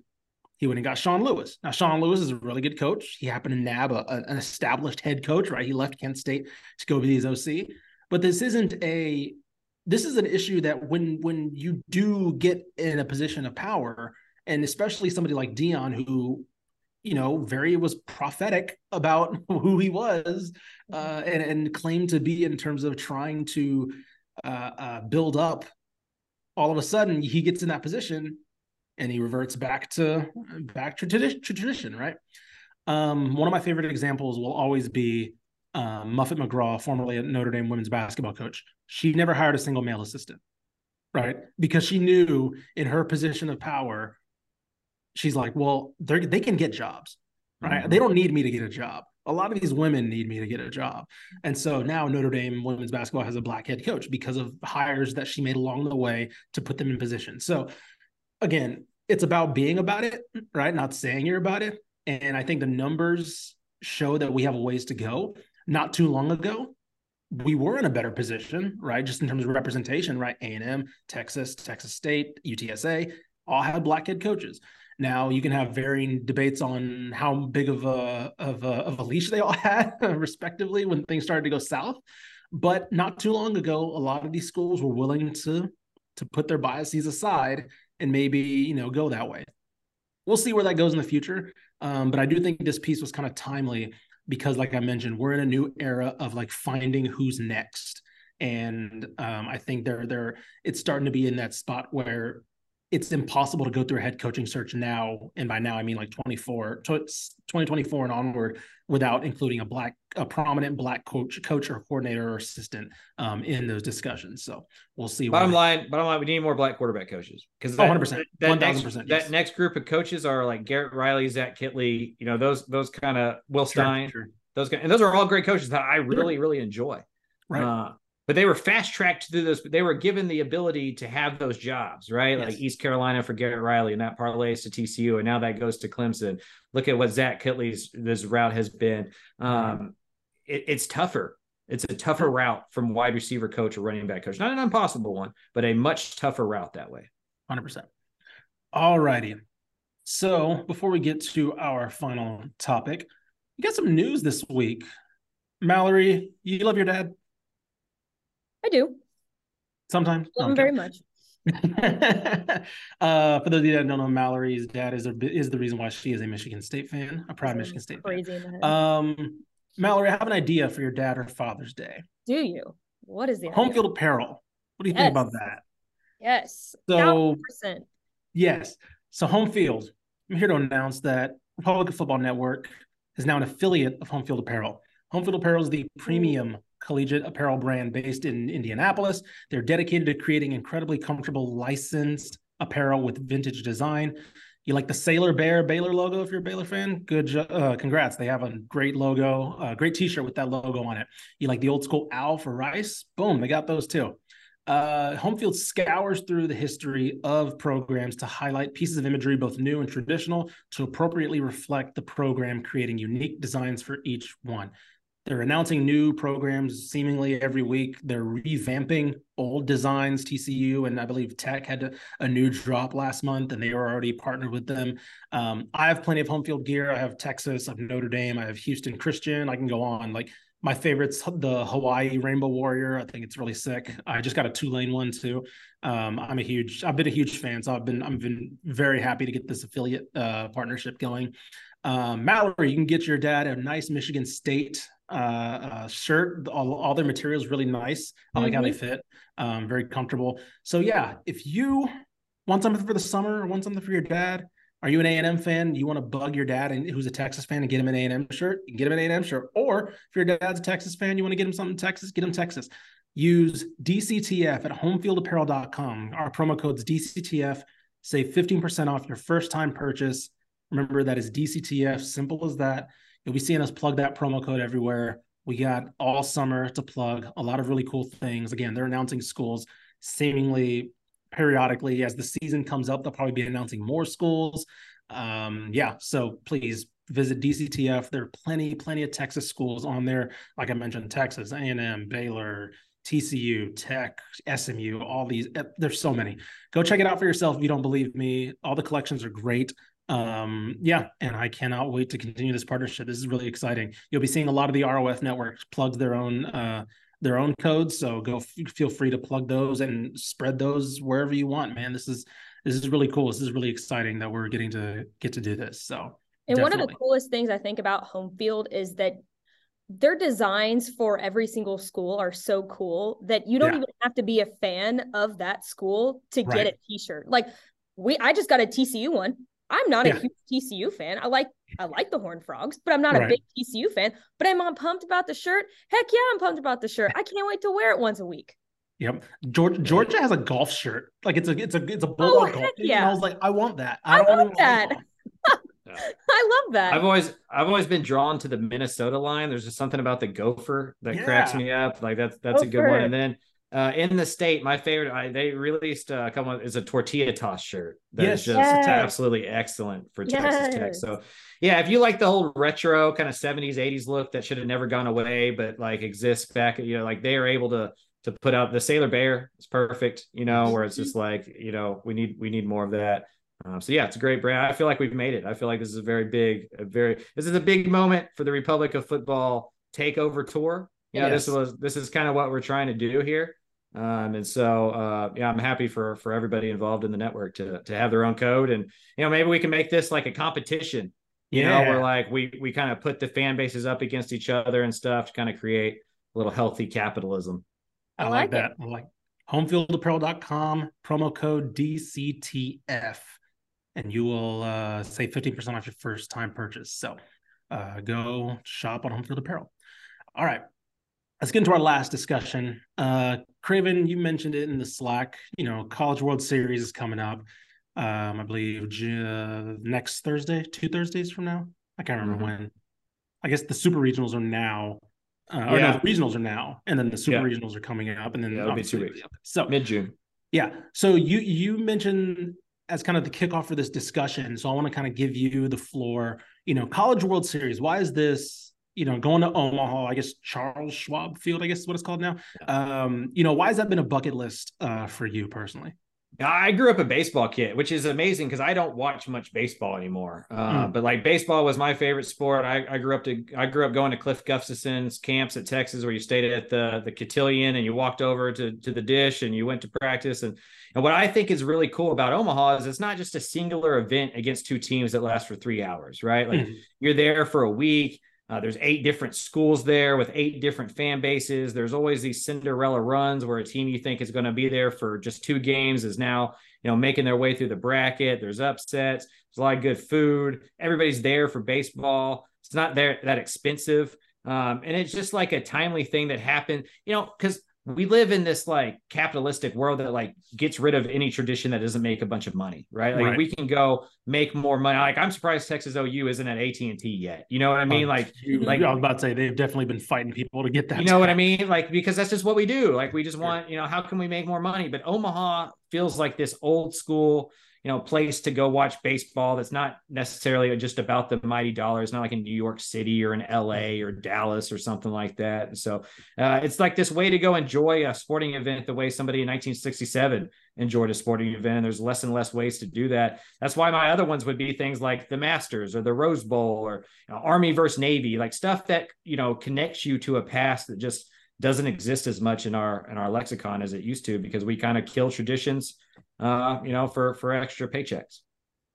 [SPEAKER 1] he went and got Sean Lewis. Now Sean Lewis is a really good coach. He happened to nab a, a, an established head coach, right? He left Kent State to go be his OC, but this isn't a this is an issue that when when you do get in a position of power, and especially somebody like Deion, who you know, very was prophetic about who he was uh, and, and claimed to be in terms of trying to uh, uh, build up. All of a sudden, he gets in that position and he reverts back to back to tradition, tradition right? Um, one of my favorite examples will always be um, Muffet McGraw, formerly a Notre Dame women's basketball coach. She never hired a single male assistant, right? Because she knew in her position of power she's like, well, they they can get jobs, right? Mm-hmm. They don't need me to get a job. A lot of these women need me to get a job. And so now Notre Dame women's basketball has a black head coach because of hires that she made along the way to put them in position. So again, it's about being about it, right? Not saying you're about it. And I think the numbers show that we have a ways to go. Not too long ago, we were in a better position, right? Just in terms of representation, right? A&M, Texas, Texas State, UTSA all had black head coaches. Now you can have varying debates on how big of a of a, of a leash they all had, respectively, when things started to go south. But not too long ago, a lot of these schools were willing to to put their biases aside and maybe you know go that way. We'll see where that goes in the future. Um, but I do think this piece was kind of timely because, like I mentioned, we're in a new era of like finding who's next and um, I think they're they're it's starting to be in that spot where it's impossible to go through a head coaching search now and by now i mean like 24 2024 and onward without including a black a prominent black coach coach or coordinator or assistant um, in those discussions. So we'll see
[SPEAKER 5] bottom line bottom line we need more black quarterback coaches because 100% that, 1000% next, yes. that next group of coaches are like garrett riley zach kittley you know those those kind of will stein sure, sure. those and those are all great coaches that i really really enjoy. Right. Uh, but they were fast tracked through this. They were given the ability to have those jobs, right? Yes. Like East Carolina for Garrett Riley, and that parlays to TCU, and now that goes to Clemson. Look at what Zach Kittley's this route has been. Um, it, it's tougher. It's a tougher route from wide receiver coach or running back coach. Not an impossible one, but a much tougher route that way.
[SPEAKER 1] Hundred percent. All righty. So before we get to our final topic, you got some news this week. Mallory, you love your dad.
[SPEAKER 6] I do.
[SPEAKER 1] Sometimes.
[SPEAKER 6] Love him very much.
[SPEAKER 1] uh, for those of you that don't know, Mallory's dad is a, is the reason why she is a Michigan State fan, a proud Michigan State crazy fan. Um, Mallory, I have an idea for your dad or Father's Day.
[SPEAKER 6] Do you? What is the
[SPEAKER 1] home field apparel? What do you yes. think about that?
[SPEAKER 6] Yes.
[SPEAKER 1] So, 100%. yes. So, home field. I'm here to announce that Republic of Football Network is now an affiliate of Home Field Apparel. Home Field Apparel is the premium collegiate apparel brand based in Indianapolis. They're dedicated to creating incredibly comfortable licensed apparel with vintage design. You like the Sailor Bear Baylor logo if you're a Baylor fan? Good, uh, congrats. They have a great logo, a great T-shirt with that logo on it. You like the old school owl for Rice? Boom, they got those too. Uh, Homefield scours through the history of programs to highlight pieces of imagery, both new and traditional, to appropriately reflect the program, creating unique designs for each one. They're announcing new programs seemingly every week. They're revamping old designs. TCU and I believe Tech had a, new drop last month, and they were already partnered with them. Um, I have plenty of home field gear. I have Texas, I have Notre Dame, I have Houston Christian. I can go on. Like my favorites, the Hawaii Rainbow Warrior. I think it's really sick. I just got a Tulane one too. Um, I'm a huge. I've been a huge fan, so I've been. I've been very happy to get this affiliate uh, partnership going. Um, Mallory, you can get your dad a nice Michigan State uh, uh, shirt. All, all their materials really nice. I like mm-hmm. how they mm-hmm. fit. Um, very comfortable. So yeah, if you want something for the summer or want something for your dad, are you an A&M fan? You want to bug your dad and who's a Texas fan and get him an A&M shirt? Get him an A&M shirt. Or if your dad's a Texas fan, you want to get him something Texas, get him Texas. Use DCTF at homefieldapparel.com. Our promo code's DCTF. Save 15% off your first time purchase. Remember that is DCTF. Simple as that. You'll be seeing us plug that promo code everywhere. We got all summer to plug a lot of really cool things. Again, they're announcing schools seemingly periodically as the season comes up. They'll probably be announcing more schools. Um, yeah, so please visit DCTF. There are plenty, plenty of Texas schools on there. Like I mentioned, Texas, A&M, Baylor, TCU, Tech, SMU, all these. Eh, there's so many. Go check it out for yourself if you don't believe me. All the collections are great. Um, yeah, and I cannot wait to continue this partnership. This is really exciting. You'll be seeing a lot of the ROF networks plug their own uh, their own codes. So go f- feel free to plug those and spread those wherever you want, man. This is this is really cool. This is really exciting that we're getting to get to do this. So
[SPEAKER 6] and definitely. one of the coolest things I think about home field is that their designs for every single school are so cool that you don't yeah. even have to be a fan of that school to right. get a t-shirt. Like we I just got a TCU one. I'm not yeah. a huge TCU fan. I like I like the Horned Frogs, but I'm not right. a big TCU fan. But I'm pumped about the shirt. Heck yeah, I'm pumped about the shirt. I can't wait to wear it once a week.
[SPEAKER 1] Yep. Georgia, Georgia has a golf shirt. Like it's a it's a it's a bulldog oh, golf. Yeah. And I was like, I want that.
[SPEAKER 6] I, I love that. I love that.
[SPEAKER 5] I've always I've always been drawn to the Minnesota line. There's just something about the gopher that yeah. cracks me up. Like that's that's gopher. a good one. And then uh, in the state, my favorite, I, they released uh, a couple of, is a tortilla toss shirt. That's yes. just yes. absolutely excellent for Texas. Tech. So, yeah, if you like the whole retro kind of 70s, 80s look that should have never gone away, but like exists back, you know, like they are able to to put out the Sailor Bear. It's perfect, you know, where it's just like, you know, we need we need more of that. Um, so yeah, it's a great brand. I feel like we've made it. I feel like this is a very big, a very this is a big moment for the Republic of Football takeover tour. You know, yes. this was this is kind of what we're trying to do here. Um, and so uh, yeah, I'm happy for for everybody involved in the network to to have their own code, and you know maybe we can make this like a competition. You yeah. know, where like we we kind of put the fan bases up against each other and stuff to kind of create a little healthy capitalism.
[SPEAKER 1] I, I like, that. I like homefieldapparel.com promo code DCTF, and you will uh, save 15% off your first time purchase. So uh, go shop on Homefield Apparel. All right let's get into our last discussion. Uh, Craven, you mentioned it in the Slack. You know, College World Series is coming up. Um, I believe uh, next Thursday, two Thursdays from now. I can't remember mm-hmm. when. I guess the Super Regionals are now. Uh, yeah. Or no, the regionals are now, and then the Super yeah. Regionals are coming up, and then
[SPEAKER 5] yeah, it'll be two weeks.
[SPEAKER 1] So
[SPEAKER 5] mid June.
[SPEAKER 1] Yeah. So you you mentioned as kind of the kickoff for this discussion. So I want to kind of give you the floor. You know, College World Series. Why is this you know, going to Omaha, I guess Charles Schwab Field, I guess is what it's called now. Um, you know, why has that been a bucket list uh, for you personally?
[SPEAKER 5] I grew up a baseball kid, which is amazing because I don't watch much baseball anymore. Uh, mm. But like baseball was my favorite sport. I, I, grew up to I grew up going to Cliff Gustafson's camps at Texas, where you stayed at the the cotillion and you walked over to to the Disch and you went to practice. And and what I think is really cool about Omaha is it's not just a singular event against two teams that last for three hours, right? Like mm. you're there for a week uh, there's eight different schools there with eight different fan bases. There's always these Cinderella runs where a team you think is going to be there for just two games is now, you know, making their way through the bracket. There's upsets. There's a lot of good food. Everybody's there for baseball. It's not there that expensive. Um, and it's just like a timely thing that happened, you know, because we live in this like capitalistic world that like gets rid of any tradition that doesn't make a bunch of money, right? Like right. we can go make more money. Like I'm surprised Texas OU isn't at AT and T yet. You know what I mean? Oh, like, like
[SPEAKER 1] I was about to say they've definitely been fighting people to get that.
[SPEAKER 5] You know what I mean? Like because that's just what we do. Like we just want, you know, how can we make more money? But Omaha feels like this old school you know place to go watch baseball that's not necessarily just about the mighty dollars not like in new york city or in la or dallas or something like that. And so uh, it's like this way to go enjoy a sporting event the way somebody in 1967 enjoyed a sporting event. And there's less and less ways to do that. That's why my other ones would be things like the masters or the rose bowl or you know, army versus navy like stuff that you know connects you to a past that just doesn't exist as much in our in our lexicon as it used to because we kind of kill traditions uh, you know, for for extra paychecks.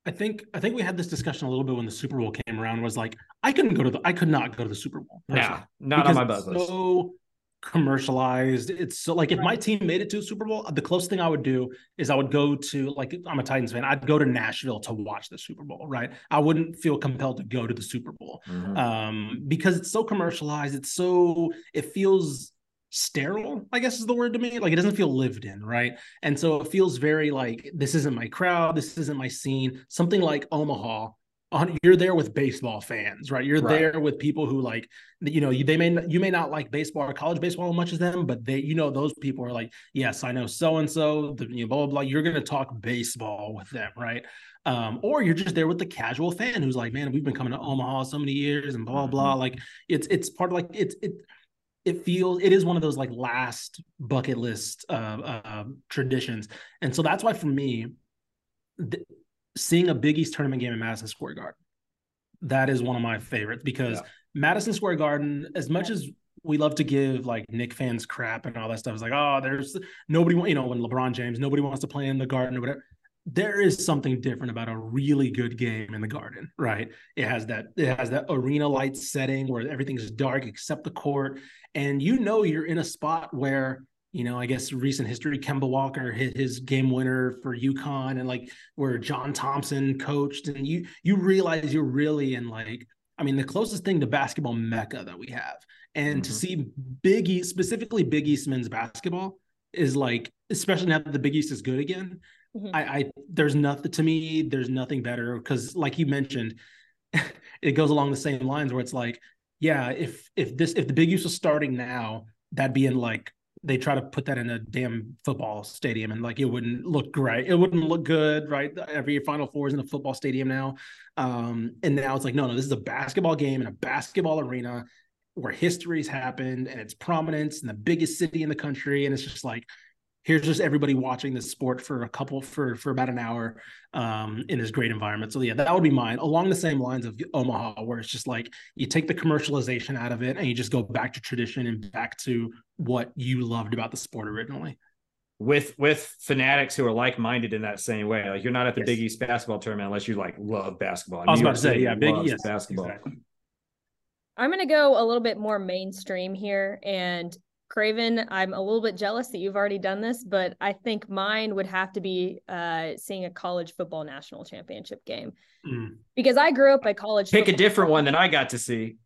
[SPEAKER 1] I think I think we had this discussion a little bit when the Super Bowl came around. Was like I couldn't go to the I could not go to the Super Bowl.
[SPEAKER 5] Yeah, not on my bucket
[SPEAKER 1] list. So commercialized. It's so like if my team made it to a Super Bowl, the closest thing I would do is I would go to like I'm a Titans fan. I'd go to Nashville to watch the Super Bowl. Right? I wouldn't feel compelled to go to the Super Bowl mm-hmm. um, because it's so commercialized. It's so it feels sterile, I guess is the word to me. Like it doesn't feel lived in, right? And so it feels very like this isn't my crowd, this isn't my scene. Something like Omaha you're there with baseball fans, right? You're
[SPEAKER 5] Right.
[SPEAKER 1] there with people who like, you know, you, they may you may not like baseball or college baseball as much as them, but they, you know, those people are like, yes, I know so and so, the you know, blah blah blah. You're gonna talk baseball with them, right? Um, or you're just there with the casual fan who's like, man, we've been coming to Omaha so many years and blah blah blah. Like, it's it's part of like it's it it feels it is one of those like last bucket list uh, uh traditions, and so that's why for me, th- seeing a Big East tournament game in Madison Square Garden, that is one of my favorites because
[SPEAKER 5] Yeah.
[SPEAKER 1] Madison Square Garden, as much as we love to give like Knick fans crap and all that stuff, it's like, oh, there's nobody, you know, when LeBron James, nobody wants to play in the Garden or whatever. There is something different about a really good game in the Garden, right? It has that, it has that arena light setting where everything's dark except the court, and you know you're in a spot where you know, I guess recent history, Kemba Walker hit his game winner for UConn and like where John Thompson coached. And you you realize you're really in like, I mean, the closest thing to basketball mecca that we have. And to
[SPEAKER 5] Mhm.
[SPEAKER 1] see Big East, specifically Big East men's basketball, is like, especially now that the Big East is good again.
[SPEAKER 6] Mhm.
[SPEAKER 1] I, I there's nothing to me, there's nothing better because like you mentioned, it goes along the same lines where it's like, yeah, if if this if the Big East was starting now, that'd be in like they try to put that in a damn football stadium and like it wouldn't look great. It wouldn't look good, right? Every Final Four is in a football stadium now. Um, and now it's like, no, no, this is a basketball game in a basketball arena where history's happened and it's prominence in the biggest city in the country. And it's just like, here's just everybody watching this sport for a couple for for about an hour um in this great environment so yeah that would be mine along the same lines of omaha where it's just like you take the commercialization out of it and you just go back to tradition and back to what you loved about the sport originally
[SPEAKER 5] with with fanatics who are like minded in that same way. Like you're not at the
[SPEAKER 1] Yes.
[SPEAKER 5] Big East basketball tournament unless you like love basketball.
[SPEAKER 1] i was
[SPEAKER 5] New
[SPEAKER 1] about to say
[SPEAKER 5] City
[SPEAKER 1] yeah big
[SPEAKER 5] loves
[SPEAKER 1] yes
[SPEAKER 5] basketball.
[SPEAKER 1] exactly.
[SPEAKER 6] I'm going to go a little bit more mainstream here. And Craven, I'm a little bit jealous that you've already done this, but I think mine would have to be uh, seeing a college football national championship game
[SPEAKER 1] Mm.
[SPEAKER 6] because I grew up a college.
[SPEAKER 5] Pick a different one than I got to see.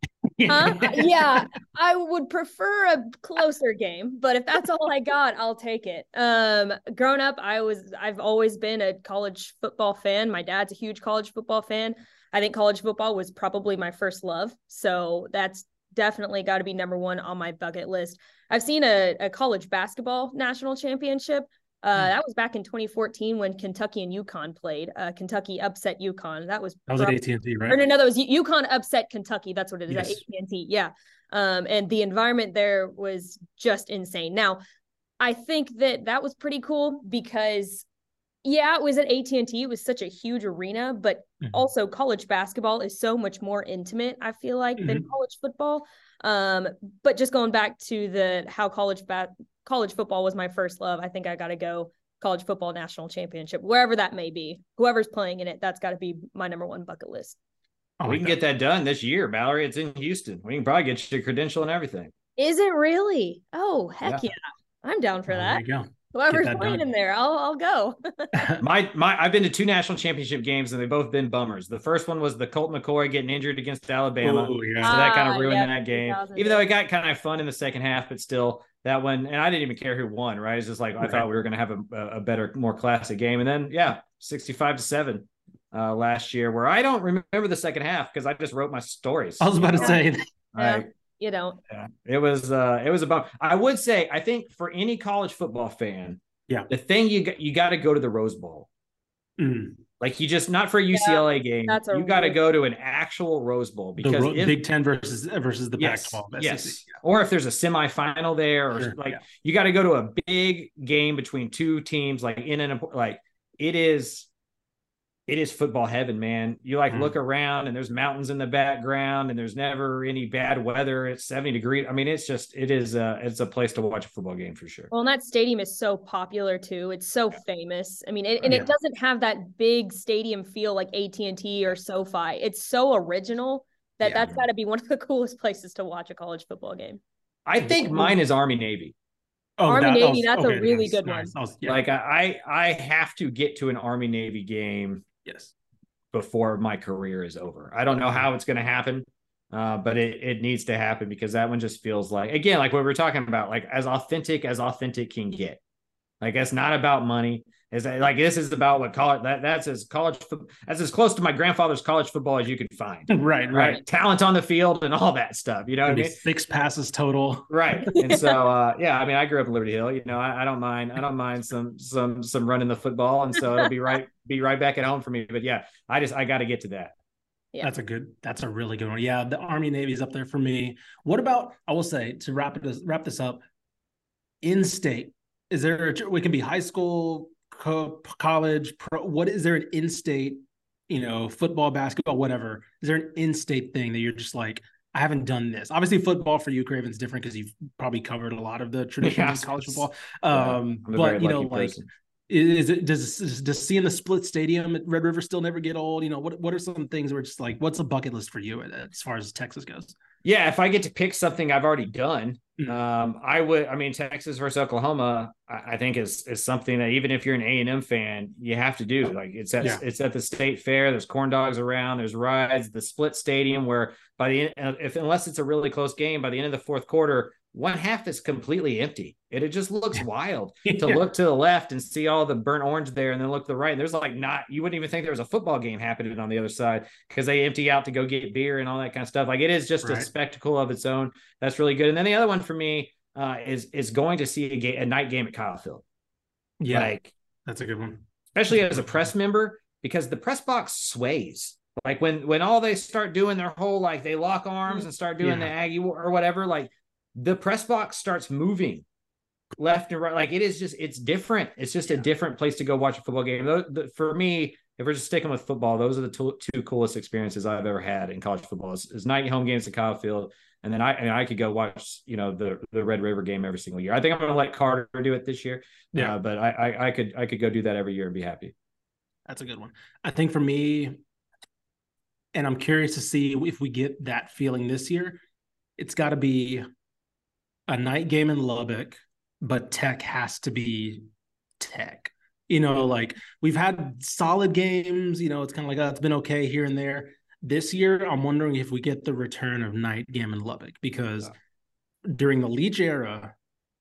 [SPEAKER 6] Huh? yeah, I would prefer a closer game, but if that's all I got, I'll take it. Um, growing up, I was I've always been a college football fan. My dad's a huge college football fan. I think college football was probably my first love, so that's definitely got to be number one on my bucket list. I've seen a, a college basketball national championship. Uh,
[SPEAKER 1] Hmm.
[SPEAKER 6] that was back in 2014 when Kentucky and UConn played. Uh, Kentucky upset UConn. That was
[SPEAKER 1] that was at AT&T right
[SPEAKER 6] or no, no, that was U- UConn upset Kentucky. That's what it is at
[SPEAKER 1] Yes.
[SPEAKER 6] AT&T. Yeah. Um, and the environment there was just insane. Now, I think that that was pretty cool because, yeah, it was at AT&T. It was such a huge arena, but
[SPEAKER 1] Mhm.
[SPEAKER 6] also college basketball is so much more intimate. I feel like than
[SPEAKER 1] Mhm.
[SPEAKER 6] college football. Um, but just going back to the how college ba- college football was my first love. I think I got to go college football national championship, wherever that may be. Whoever's playing in it, that's got to be my number one bucket list.
[SPEAKER 1] I
[SPEAKER 5] we can
[SPEAKER 1] that.
[SPEAKER 5] get that done this year, Mallory. It's in Houston. We can probably get your credential and everything.
[SPEAKER 6] Is it really? Oh, heck yeah. I'm down for
[SPEAKER 1] Oh,
[SPEAKER 6] that.
[SPEAKER 1] there you go
[SPEAKER 6] Whoever's
[SPEAKER 1] that
[SPEAKER 6] playing in there, I'll I'll go.
[SPEAKER 5] My my I've been to two national championship games and they've both been bummers. The first one was the Colt McCoy getting injured against Alabama.
[SPEAKER 1] oh yeah
[SPEAKER 5] So that kind
[SPEAKER 6] Ah,
[SPEAKER 5] of ruined
[SPEAKER 6] yeah,
[SPEAKER 5] that game. Even though it got kind of fun in the second half, but still that one, and I didn't even care who won, right? It's just like I thought we were gonna have a, a better, more classic game. And then yeah, 65 to 7 uh last year, where I don't remember the second half because I just wrote my stories.
[SPEAKER 1] i was about to
[SPEAKER 6] Yeah.
[SPEAKER 1] say
[SPEAKER 6] Yeah.
[SPEAKER 5] Like,
[SPEAKER 6] You don't.
[SPEAKER 5] yeah, it was uh it was about. I would say I think for any college football fan,
[SPEAKER 1] Yeah.
[SPEAKER 5] the thing you got you got to go to the Rose Bowl.
[SPEAKER 1] mm,
[SPEAKER 5] Like you just not for a UCLA game.
[SPEAKER 6] that's
[SPEAKER 5] You got to go to an actual Rose Bowl
[SPEAKER 1] the
[SPEAKER 5] because
[SPEAKER 1] ro-
[SPEAKER 5] if,
[SPEAKER 1] big 10 versus versus the
[SPEAKER 5] yes,
[SPEAKER 1] pac 12
[SPEAKER 5] yes, or if there's a semifinal there, or
[SPEAKER 1] Sure,
[SPEAKER 5] like
[SPEAKER 1] yeah.
[SPEAKER 5] you got to go to a big game between two teams, like in an impo- like it is. It is football heaven, man. You like
[SPEAKER 1] Mhm.
[SPEAKER 5] look around and there's mountains in the background and there's never any bad weather. It's 70 degrees. I mean, it's just it is a it's a place to watch a football game for sure.
[SPEAKER 6] Well, and that stadium is so popular too. It's so famous. I mean, it, and
[SPEAKER 1] Yeah.
[SPEAKER 6] it doesn't have that big stadium feel like AT and T or SoFi. It's so original that
[SPEAKER 5] Yeah.
[SPEAKER 6] that's got to be one of the coolest places to watch a college football game.
[SPEAKER 5] I think mine is Army Navy.
[SPEAKER 1] Oh,
[SPEAKER 6] Army
[SPEAKER 1] that- that
[SPEAKER 6] Navy,
[SPEAKER 1] was-
[SPEAKER 6] that's a really
[SPEAKER 1] nice,
[SPEAKER 6] good
[SPEAKER 1] nice.
[SPEAKER 6] one.
[SPEAKER 1] That was- yeah,
[SPEAKER 5] Like I I have to get to an Army Navy game
[SPEAKER 1] yes.
[SPEAKER 5] before my career is over. I don't know how it's going to happen, uh, but it, it needs to happen because that one just feels like again like what we are talking about, like as authentic as authentic can get. Like it's not about money. Is like this is about what college that that's as college that's as close to my grandfather's college football as you could find.
[SPEAKER 1] right, right,
[SPEAKER 5] right. Talent on the field and all that stuff. You know what I mean?
[SPEAKER 1] Six passes total.
[SPEAKER 5] Right. And so uh yeah, I mean I grew up in Liberty Hill. You know, I, I don't mind I don't mind some some some running the football. And so it'll be right be right back at home for me. But yeah, I just I gotta get to that.
[SPEAKER 1] Yeah. That's a good. That's a really good one. Yeah, the Army Navy's up there for me. What about? I will say to wrap it wrap this up. In state, is there? A, we can be high school, co- college, pro. What is there an in state? You know, football, basketball, whatever. Is there an in state thing that you're just like? I haven't done this. Obviously, football for you, Craven's different because you've probably covered a lot of the traditional yeah. college football. Um, but you know, like person is it does does seeing the split stadium at Red River still never get old? You know, what what are some things where it's just like, what's a bucket list for you as far as Texas goes?
[SPEAKER 5] Yeah, if I get to pick something I've already done, mm-hmm. um, I would. I mean, Texas versus Oklahoma, I, I, think is is something that even if you're an A and M fan, you have to do. Like it's at yeah. it's at the state fair. There's corn dogs around. There's rides. The split stadium where by the end, if unless it's a really close game, by the end of the fourth quarter, one half is completely empty. It, it just looks wild to look to the left and see all the burnt orange there, and then look to the right. And there's like not you wouldn't even think there was a football game happening on the other side because they empty out to go get beer and all that kind of stuff. Like it is just right. a spectacle of its own. That's really good. And then the other one for me uh, is is going to see a, game, a night game at Kyle Field.
[SPEAKER 1] Yeah, like that's a good one,
[SPEAKER 5] especially as a press member because the press box sways. Like when when all they start doing their whole like they lock arms and start doing yeah. the Aggie or whatever, like the press box starts moving left and right. Like it is just, it's different. It's just a different place to go watch a football game. For me, if we're just sticking with football, those are the two, two coolest experiences I've ever had in college football. Is, is night home games at Kyle Field, and then I and I could go watch you know the the Red River game every single year. I think I'm going to let Carter do it this year. Yeah, uh, but I, I I could I could go do that every year and be happy.
[SPEAKER 1] That's a good one. I think for me, and I'm curious to see if we get that feeling this year. It's got to be a night game in Lubbock, but Tech has to be Tech. You know, like we've had solid games. You know, it's kind of like oh, it's been okay here and there. This year, I'm wondering if we get the return of night game in Lubbock because yeah. during the Leach era,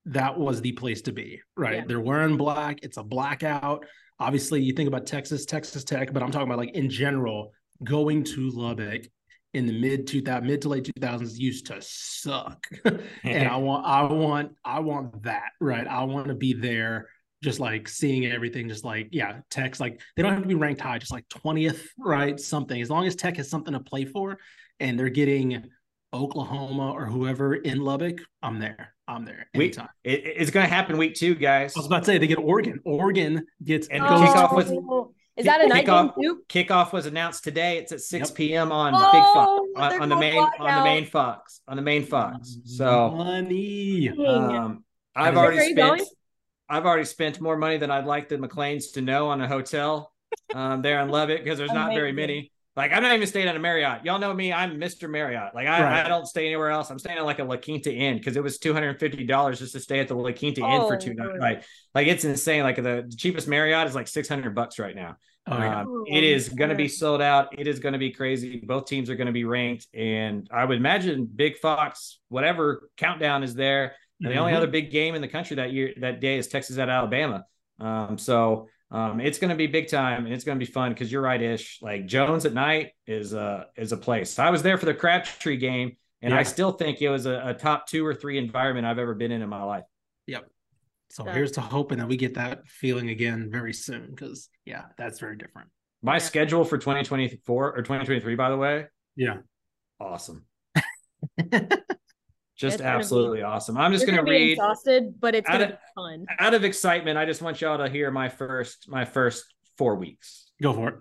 [SPEAKER 1] that was the place to be. Right? Yeah. They're wearing black. It's a blackout. Obviously, you think about Texas, Texas Tech, but I'm talking about like in general, going to Lubbock in the mid 2000 mid to late 2000s used to suck. And i want i want i want that right? I want to be there just like seeing everything just like yeah tech's like they don't have to be ranked high just like 20th right something. As long as tech has something to play for and they're getting oklahoma or whoever in lubbock i'm there. I'm there anytime.
[SPEAKER 5] Week, it, it's going to happen week two guys.
[SPEAKER 1] I was about to say they get oregon. Oregon gets
[SPEAKER 5] and oh. kick off with
[SPEAKER 6] is that a night
[SPEAKER 5] kickoff,
[SPEAKER 6] game too?
[SPEAKER 5] Kickoff was announced today. It's at 6 yep. p.m. on oh, Big Fox on, on the main on the main Fox on the main Fox. So
[SPEAKER 1] money.
[SPEAKER 5] Um, I've already spent. Going? I've already spent more money than I'd like the McLeans to know on a hotel um, there in Lubbock because there's not very many. Like I'm not even staying at a Marriott. Y'all know me. I'm Mr. Marriott. Like I, right. I don't stay anywhere else. I'm staying at like a La Quinta Inn because it was two hundred and fifty dollars just to stay at the La Quinta oh, Inn for two nights. Like, like it's insane. Like the cheapest Marriott is like six hundred bucks right now. Oh, yeah. um, it is going to be sold out. It is going to be crazy. Both teams are going to be ranked, and I would imagine Big Fox, whatever countdown is there. Mm-hmm. The only mm-hmm. other big game in the country that year that day is Texas at Alabama. Um, so um, it's going to be big time and it's going to be fun because you're right, Ish. Like Jones at night is a is a place. I was there for the Crabtree game, and yeah. I still think it was a, a, top two or three environment I've ever been in in my life.
[SPEAKER 1] Yep. So here's to hoping that we get that feeling again very soon because yeah, that's very different.
[SPEAKER 5] My yeah. schedule for 2024 or 2023, by the way.
[SPEAKER 1] Yeah.
[SPEAKER 5] Awesome. just it's absolutely be, awesome. I'm just going to read
[SPEAKER 6] exhausted, but it's going to be fun.
[SPEAKER 5] Out of excitement, I just want y'all to hear my first my first four weeks.
[SPEAKER 1] Go for it.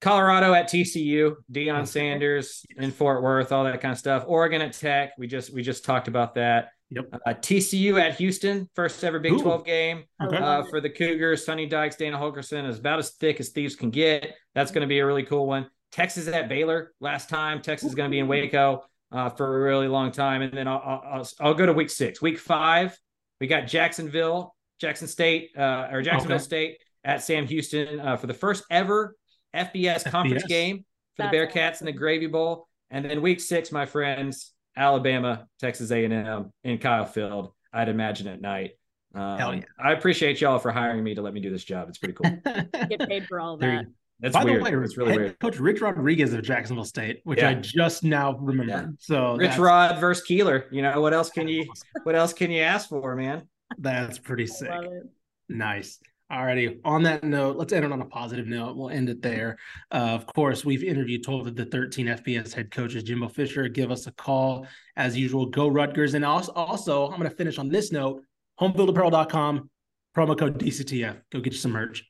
[SPEAKER 5] Colorado at TCU, Deion Sanders in Fort Worth, all that kind of stuff. Oregon at Tech, we just we just talked about that.
[SPEAKER 1] Yep.
[SPEAKER 5] Uh, TCU at Houston, first ever Big Ooh. 12 game okay. uh, for the Cougars. Sonny Dykes, Dana Holgorsen is about as thick as thieves can get. That's going to be a really cool one. Texas at Baylor last time. Texas is going to be in Waco uh, for a really long time. And then I'll, I'll, I'll, go to week six. Week five, we got Jacksonville, Jackson State, uh, or Jacksonville okay. State at Sam Houston uh, for the first ever FBS, FBS. conference game for That's the Bearcats awesome. in the Gravy Bowl. And then week six, my friends, Alabama, Texas A&M in Kyle Field. I'd imagine at night. Um,
[SPEAKER 1] Hell yeah.
[SPEAKER 5] I appreciate y'all for hiring me to let me do this job. It's pretty cool.
[SPEAKER 6] Get paid for all of
[SPEAKER 1] There
[SPEAKER 6] that.
[SPEAKER 1] you-
[SPEAKER 5] That's
[SPEAKER 1] By
[SPEAKER 5] weird.
[SPEAKER 1] the way,
[SPEAKER 5] it's really
[SPEAKER 1] head
[SPEAKER 5] weird.
[SPEAKER 1] coach Rich Rodriguez of Jacksonville State, which I just now remembered.
[SPEAKER 5] Yeah.
[SPEAKER 1] So
[SPEAKER 5] Rich
[SPEAKER 1] that's,
[SPEAKER 5] Rod versus Keeler. You know what else can you what else can you ask for, man?
[SPEAKER 1] that's pretty sick.
[SPEAKER 6] love it.
[SPEAKER 1] Nice. Alrighty. On that note, let's end it on a positive note. We'll end it there. Uh, of course, we've interviewed 12 of the 13 FBS head coaches. Jimbo Fisher, give us a call as usual. Go Rutgers. And also, also I'm going to finish on this note homefieldapparel.com, promo code DCTF. Go get you some merch.